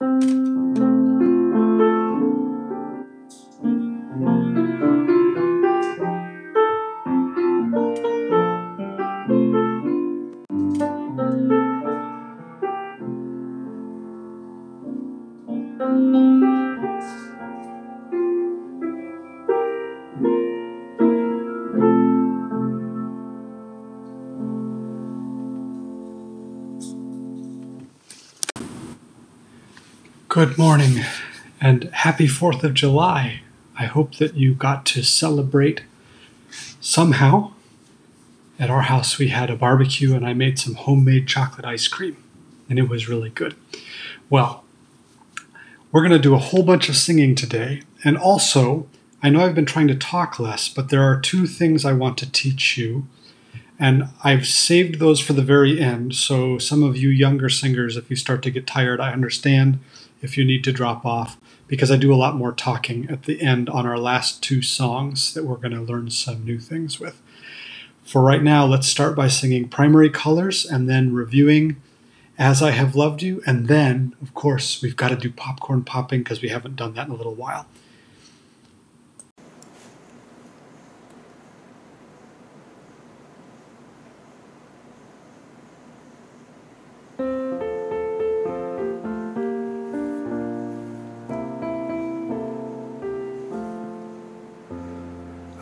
Música Good morning and happy 4th of July. I hope that you got to celebrate somehow. At our house, we had a barbecue and I made some homemade chocolate ice cream, and it was really good. Well, we're going to do a whole bunch of singing today, and also, I know I've been trying to talk less, but there are two things I want to teach you. And I've saved those for the very end. So, some of you younger singers, if you start to get tired, I understand if you need to drop off because I do a lot more talking at the end on our last two songs that we're going to learn some new things with. For right now, let's start by singing Primary Colors and then reviewing As I Have Loved You. And then, of course, we've got to do popcorn popping because we haven't done that in a little while.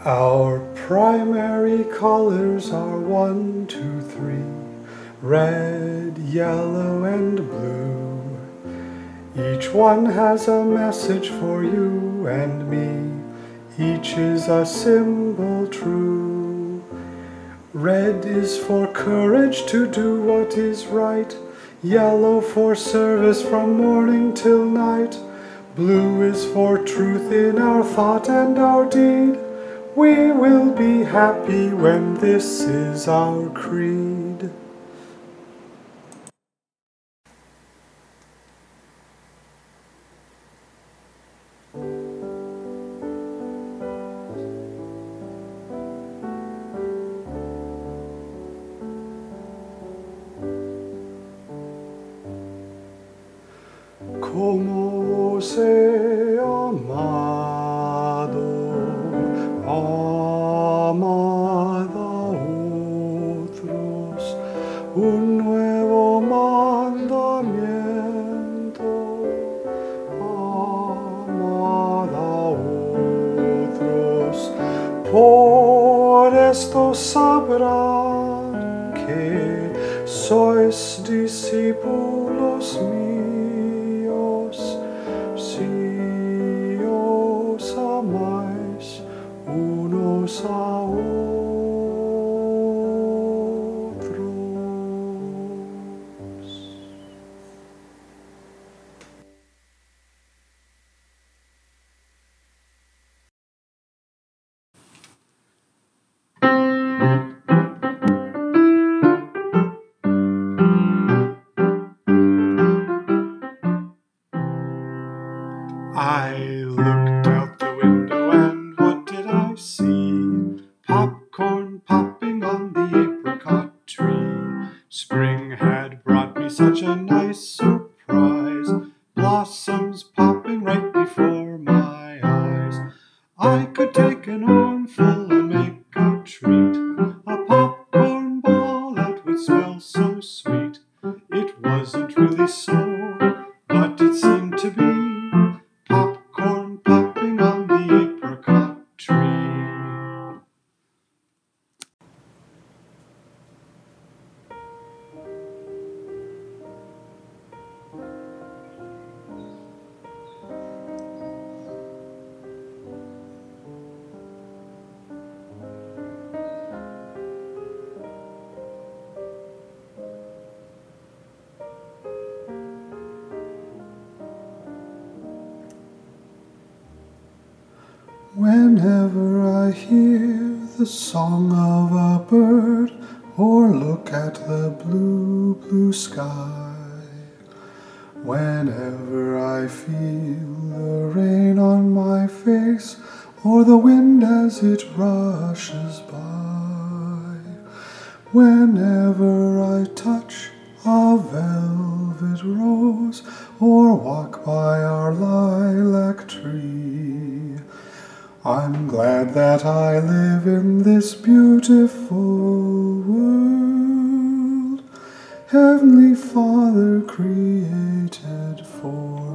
Our primary colors are one, two, three red, yellow, and blue. Each one has a message for you and me, each is a symbol true. Red is for courage to do what is right, yellow for service from morning till night, blue is for truth in our thought and our deed. We will be happy when this is our creed. Sabrán que sois discípulos míos, I looked Whenever I hear the song of a bird or look at the blue, blue sky, whenever I feel the rain on my face or the wind as it rushes by, whenever I touch a velvet rose or walk by our lilac tree. I'm glad that I live in this beautiful world. Heavenly Father created for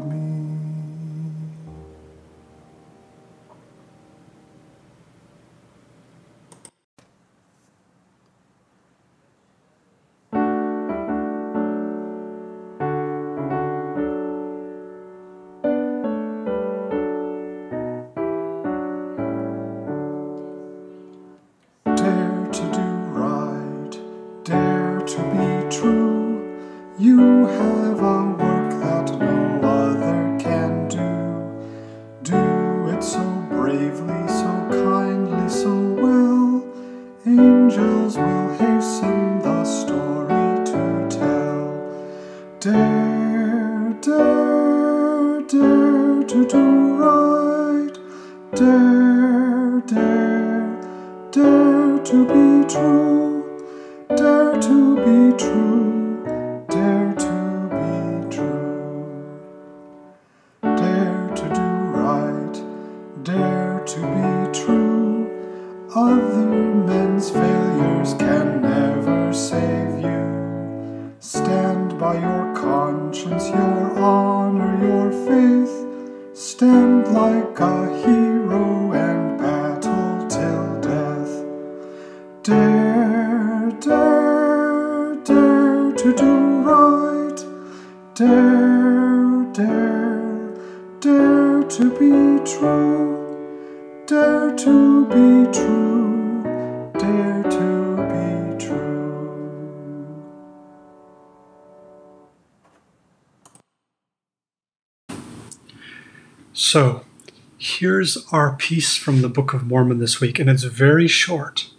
here's our piece from the Book of Mormon this week, and it's very short,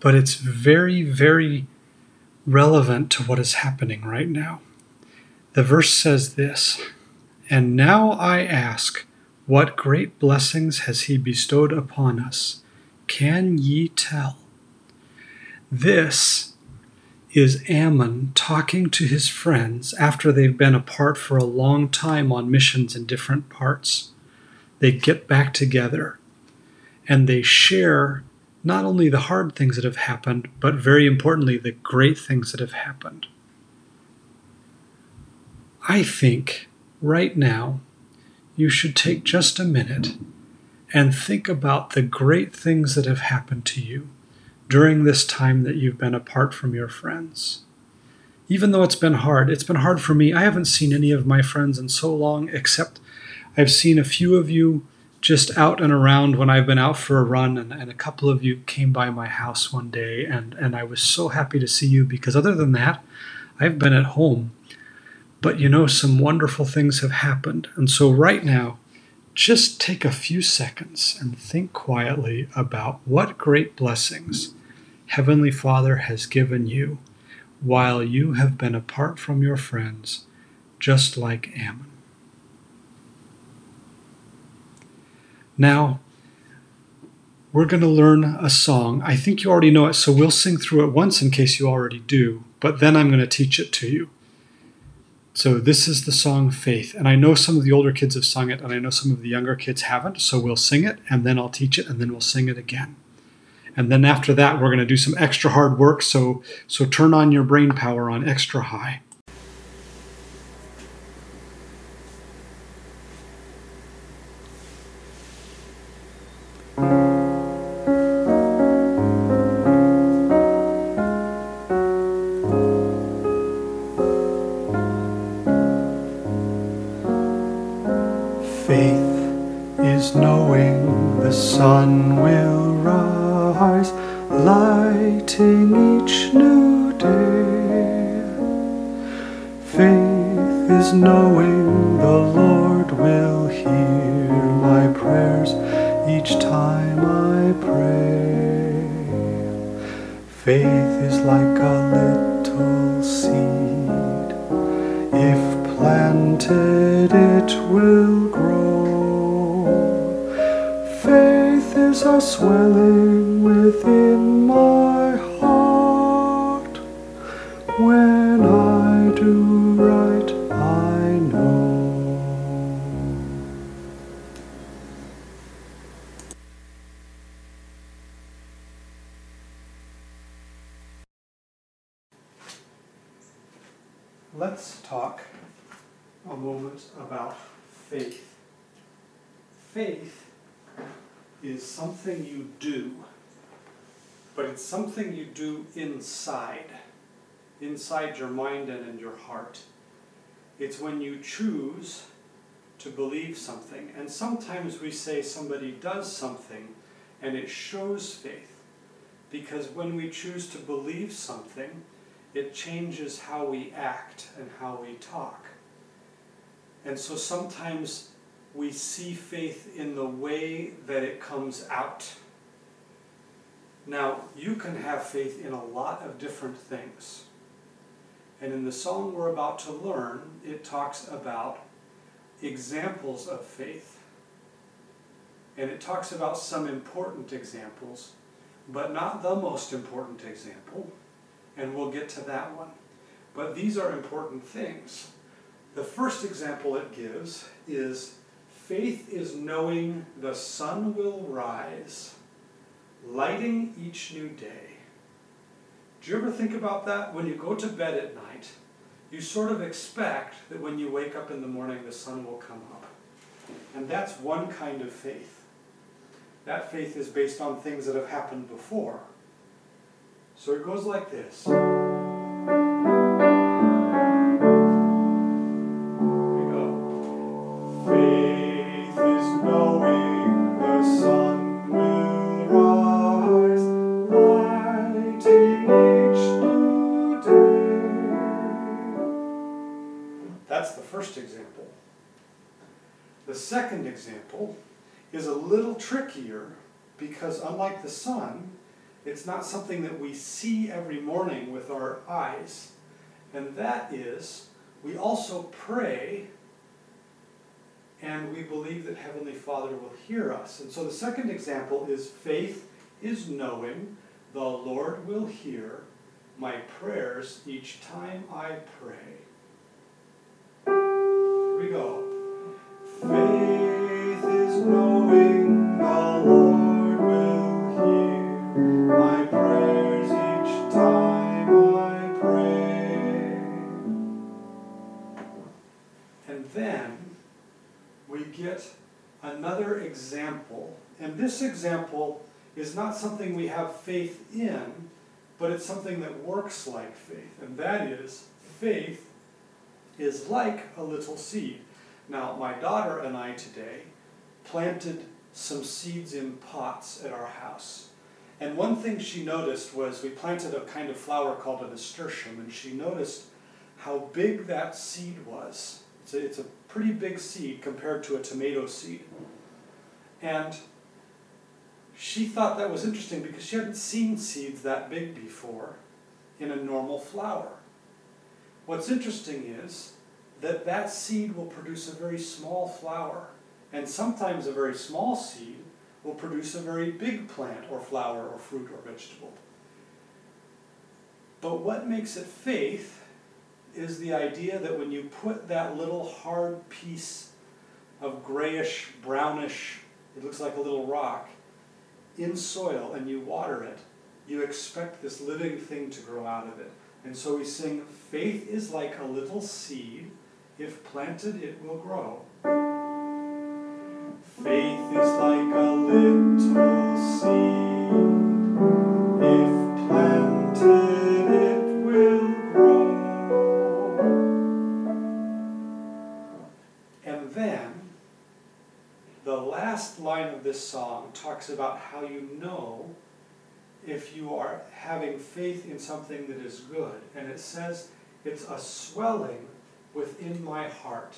but it's very, very relevant to what is happening right now. The verse says this And now I ask, what great blessings has he bestowed upon us? Can ye tell? This is Ammon talking to his friends after they've been apart for a long time on missions in different parts. They get back together and they share not only the hard things that have happened, but very importantly, the great things that have happened. I think right now you should take just a minute and think about the great things that have happened to you during this time that you've been apart from your friends. Even though it's been hard, it's been hard for me. I haven't seen any of my friends in so long, except I've seen a few of you just out and around when I've been out for a run, and, and a couple of you came by my house one day, and, and I was so happy to see you because other than that, I've been at home. But you know, some wonderful things have happened. And so, right now, just take a few seconds and think quietly about what great blessings Heavenly Father has given you while you have been apart from your friends, just like Ammon. Now, we're going to learn a song. I think you already know it, so we'll sing through it once in case you already do, but then I'm going to teach it to you. So, this is the song Faith. And I know some of the older kids have sung it, and I know some of the younger kids haven't. So, we'll sing it, and then I'll teach it, and then we'll sing it again. And then after that, we're going to do some extra hard work. So, so turn on your brain power on extra high. If planted, it will grow. Faith is a swelling within something you do, but it's something you do inside, inside your mind and in your heart. It's when you choose to believe something. And sometimes we say somebody does something and it shows faith. Because when we choose to believe something, it changes how we act and how we talk. And so sometimes we see faith in the way that it comes out. Now, you can have faith in a lot of different things. And in the song we're about to learn, it talks about examples of faith. And it talks about some important examples, but not the most important example. And we'll get to that one. But these are important things. The first example it gives is faith is knowing the sun will rise, lighting each new day. Do you ever think about that? When you go to bed at night, you sort of expect that when you wake up in the morning, the sun will come up. And that's one kind of faith. That faith is based on things that have happened before. So it goes like this. Example is a little trickier because unlike the sun, it's not something that we see every morning with our eyes. And that is, we also pray and we believe that Heavenly Father will hear us. And so the second example is faith is knowing the Lord will hear my prayers each time I pray. Here we go. Faith get another example. And this example is not something we have faith in, but it's something that works like faith. And that is, faith is like a little seed. Now, my daughter and I today planted some seeds in pots at our house. And one thing she noticed was we planted a kind of flower called a nasturtium, and she noticed how big that seed was. It's a, it's a pretty big seed compared to a tomato seed. And she thought that was interesting because she hadn't seen seeds that big before in a normal flower. What's interesting is that that seed will produce a very small flower, and sometimes a very small seed will produce a very big plant or flower or fruit or vegetable. But what makes it faith is the idea that when you put that little hard piece of grayish, brownish, it looks like a little rock, in soil and you water it, you expect this living thing to grow out of it. And so we sing, faith is like a little seed. If planted, it will grow. Faith is like a little seed. Talks about how you know if you are having faith in something that is good. And it says, it's a swelling within my heart.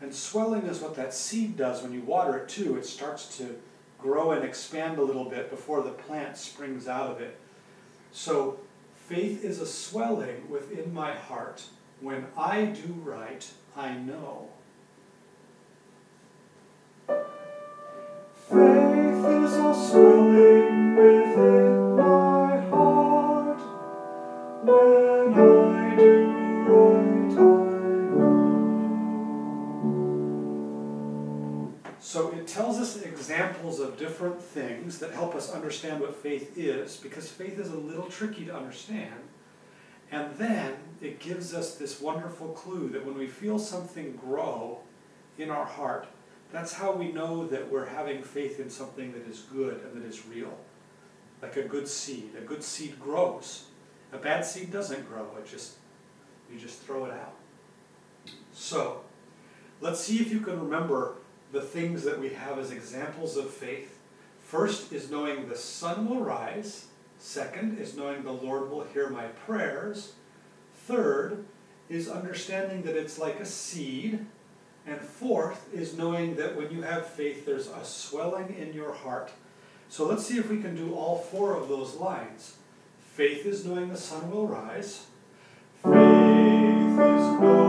And swelling is what that seed does when you water it too. It starts to grow and expand a little bit before the plant springs out of it. So faith is a swelling within my heart. When I do right, I know. Faith So it tells us examples of different things that help us understand what faith is, because faith is a little tricky to understand. And then it gives us this wonderful clue that when we feel something grow in our heart, that's how we know that we're having faith in something that is good and that is real. Like a good seed. A good seed grows. A bad seed doesn't grow. It just you just throw it out. So, let's see if you can remember the things that we have as examples of faith. First is knowing the sun will rise. Second is knowing the Lord will hear my prayers. Third is understanding that it's like a seed. And fourth is knowing that when you have faith, there's a swelling in your heart. So let's see if we can do all four of those lines. Faith is knowing the sun will rise. Faith is knowing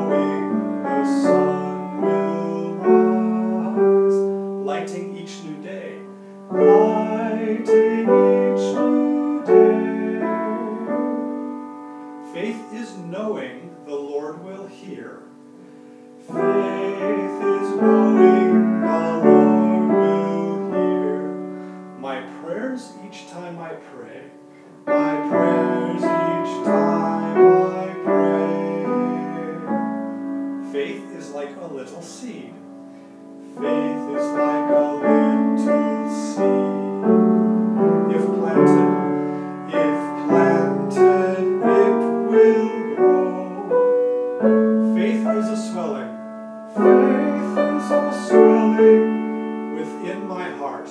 my heart.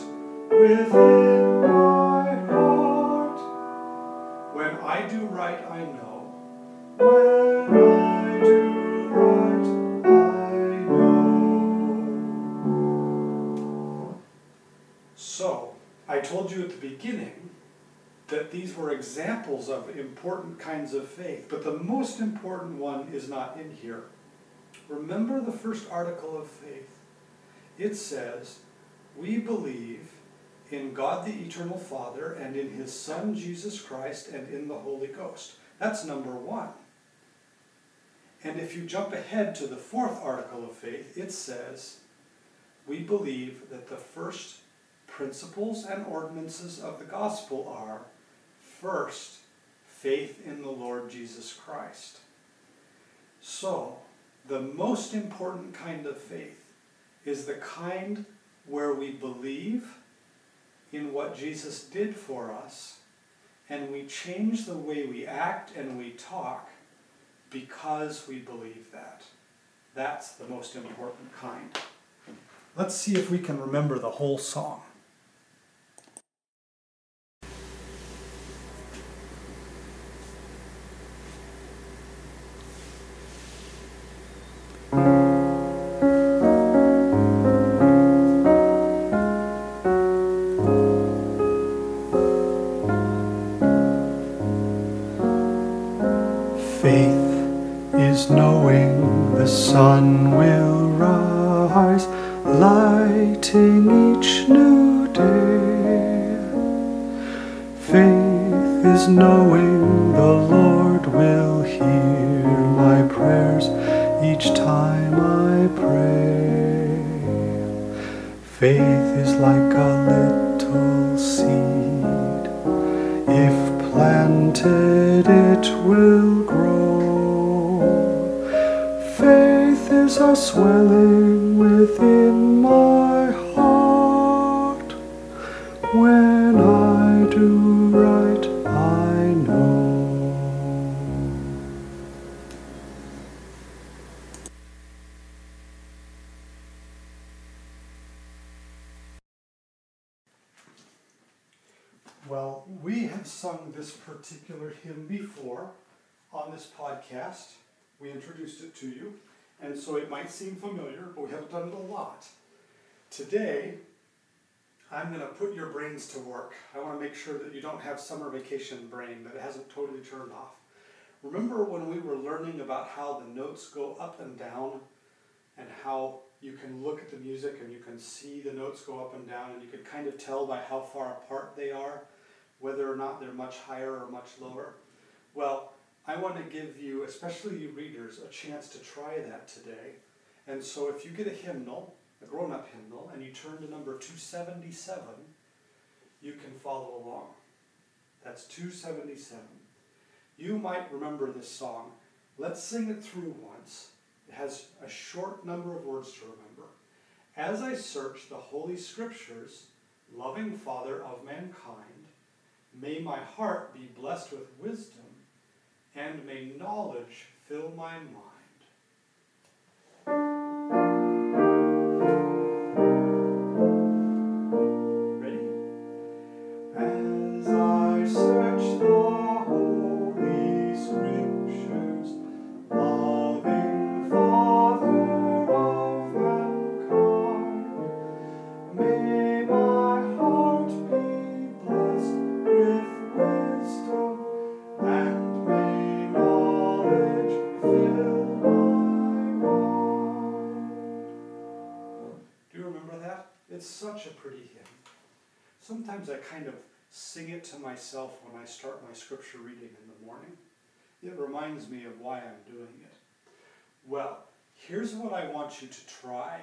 Within my heart. When I do right, I know. When I do right, I know. So, I told you at the beginning that these were examples of important kinds of faith, but the most important one is not in here. Remember the first article of faith. It says, We believe in God the Eternal Father and in His Son Jesus Christ and in the Holy Ghost. That's number one. And if you jump ahead to the fourth article of faith, it says, We believe that the first principles and ordinances of the gospel are first, faith in the Lord Jesus Christ. So, the most important kind of faith is the kind where we believe in what Jesus did for us and we change the way we act and we talk because we believe that. That's the most important kind. Let's see if we can remember the whole song. Knowing the Lord will hear my prayers each time I pray. Faith particular hymn before on this podcast. We introduced it to you, and so it might seem familiar, but we haven't done it a lot. Today, I'm going to put your brains to work. I want to make sure that you don't have summer vacation brain, that hasn't totally turned off. Remember when we were learning about how the notes go up and down, and how you can look at the music and you can see the notes go up and down, and you can kind of tell by how far apart they are whether or not they're much higher or much lower? Well, I want to give you, especially you readers, a chance to try that today. And so if you get a hymnal, a grown up hymnal, and you turn to number 277, you can follow along. That's 277. You might remember this song. Let's sing it through once. It has a short number of words to remember. As I search the Holy Scriptures, loving Father of mankind, may my heart be blessed with wisdom, and may knowledge fill my mind. Myself when I start my scripture reading in the morning. It reminds me of why I'm doing it. Well, here's what I want you to try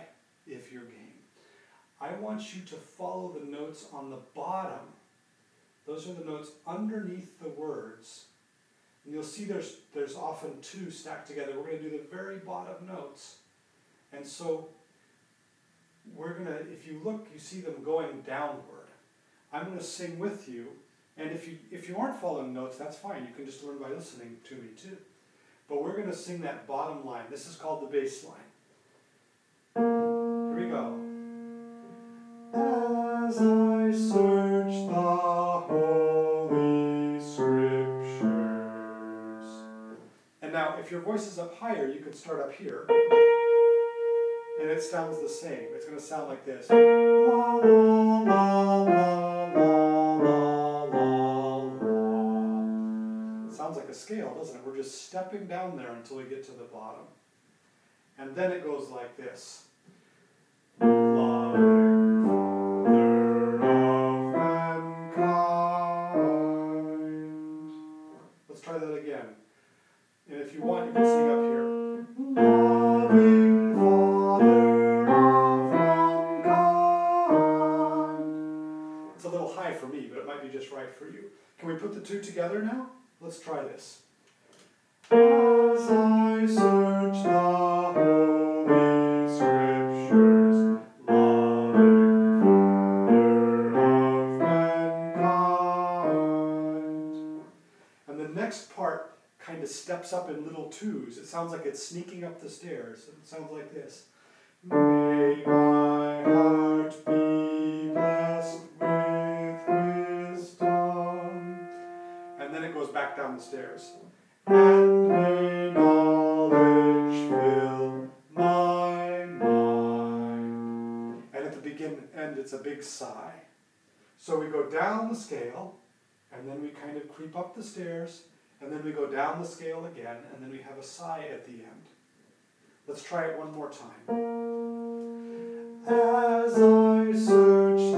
if you're game. I want you to follow the notes on the bottom. Those are the notes underneath the words. And you'll see there's, there's often two stacked together. We're going to do the very bottom notes. And so we're going to, if you look, you see them going downward. I'm going to sing with you. And if you, if you aren't following notes, that's fine. You can just learn by listening to me too. But we're going to sing that bottom line. This is called the bass line. Here we go. As I search the Holy Scriptures. And now, if your voice is up higher, you can start up here. And it sounds the same. It's going to sound like this. La, la, la, like a scale, doesn't it? We're just stepping down there until we get to the bottom. And then it goes like this. This. As I search the Holy Scriptures, loving of mankind. And the next part kind of steps up in little twos. It sounds like it's sneaking up the stairs. It sounds like this. Down the scale, and then we kind of creep up the stairs, and then we go down the scale again, and then we have a sigh at the end. Let's try it one more time. As I search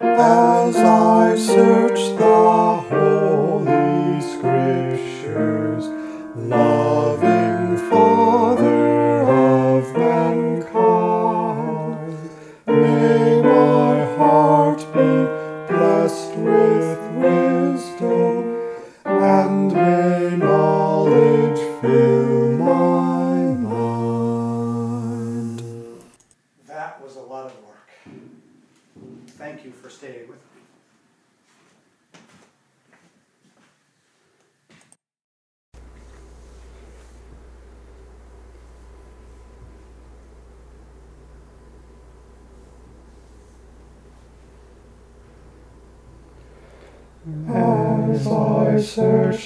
As I search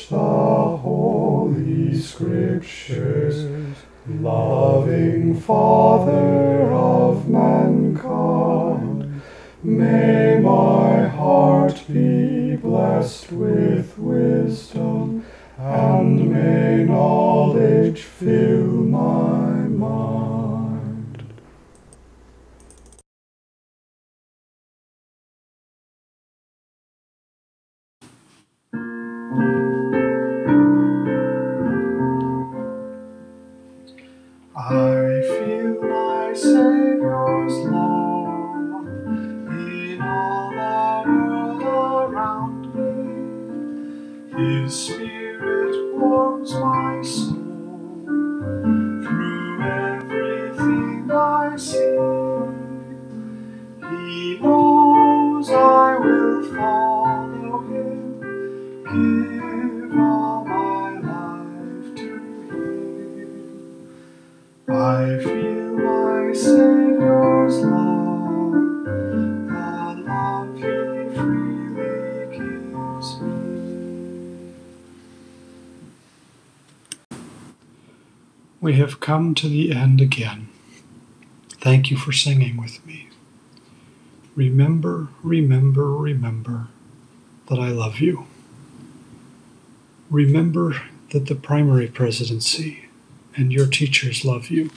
the Holy Scriptures, loving Father of mankind, may my heart be blessed with wisdom, and may knowledge fill His Spirit to the end again. Thank you for singing with me. Remember, remember, remember that I love you. Remember that the primary presidency and your teachers love you.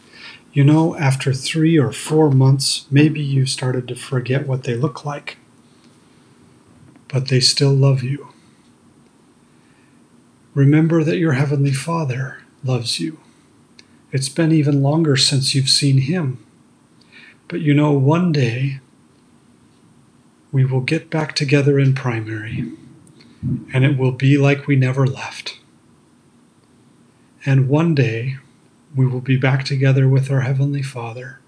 You know, after three or four months, maybe you started to forget what they look like, but they still love you. Remember that your Heavenly Father loves you. It's been even longer since you've seen him. But you know, one day we will get back together in primary, and it will be like we never left. And one day we will be back together with our Heavenly Father,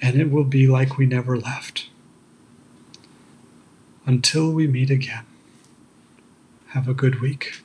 and it will be like we never left. Until we meet again, have a good week.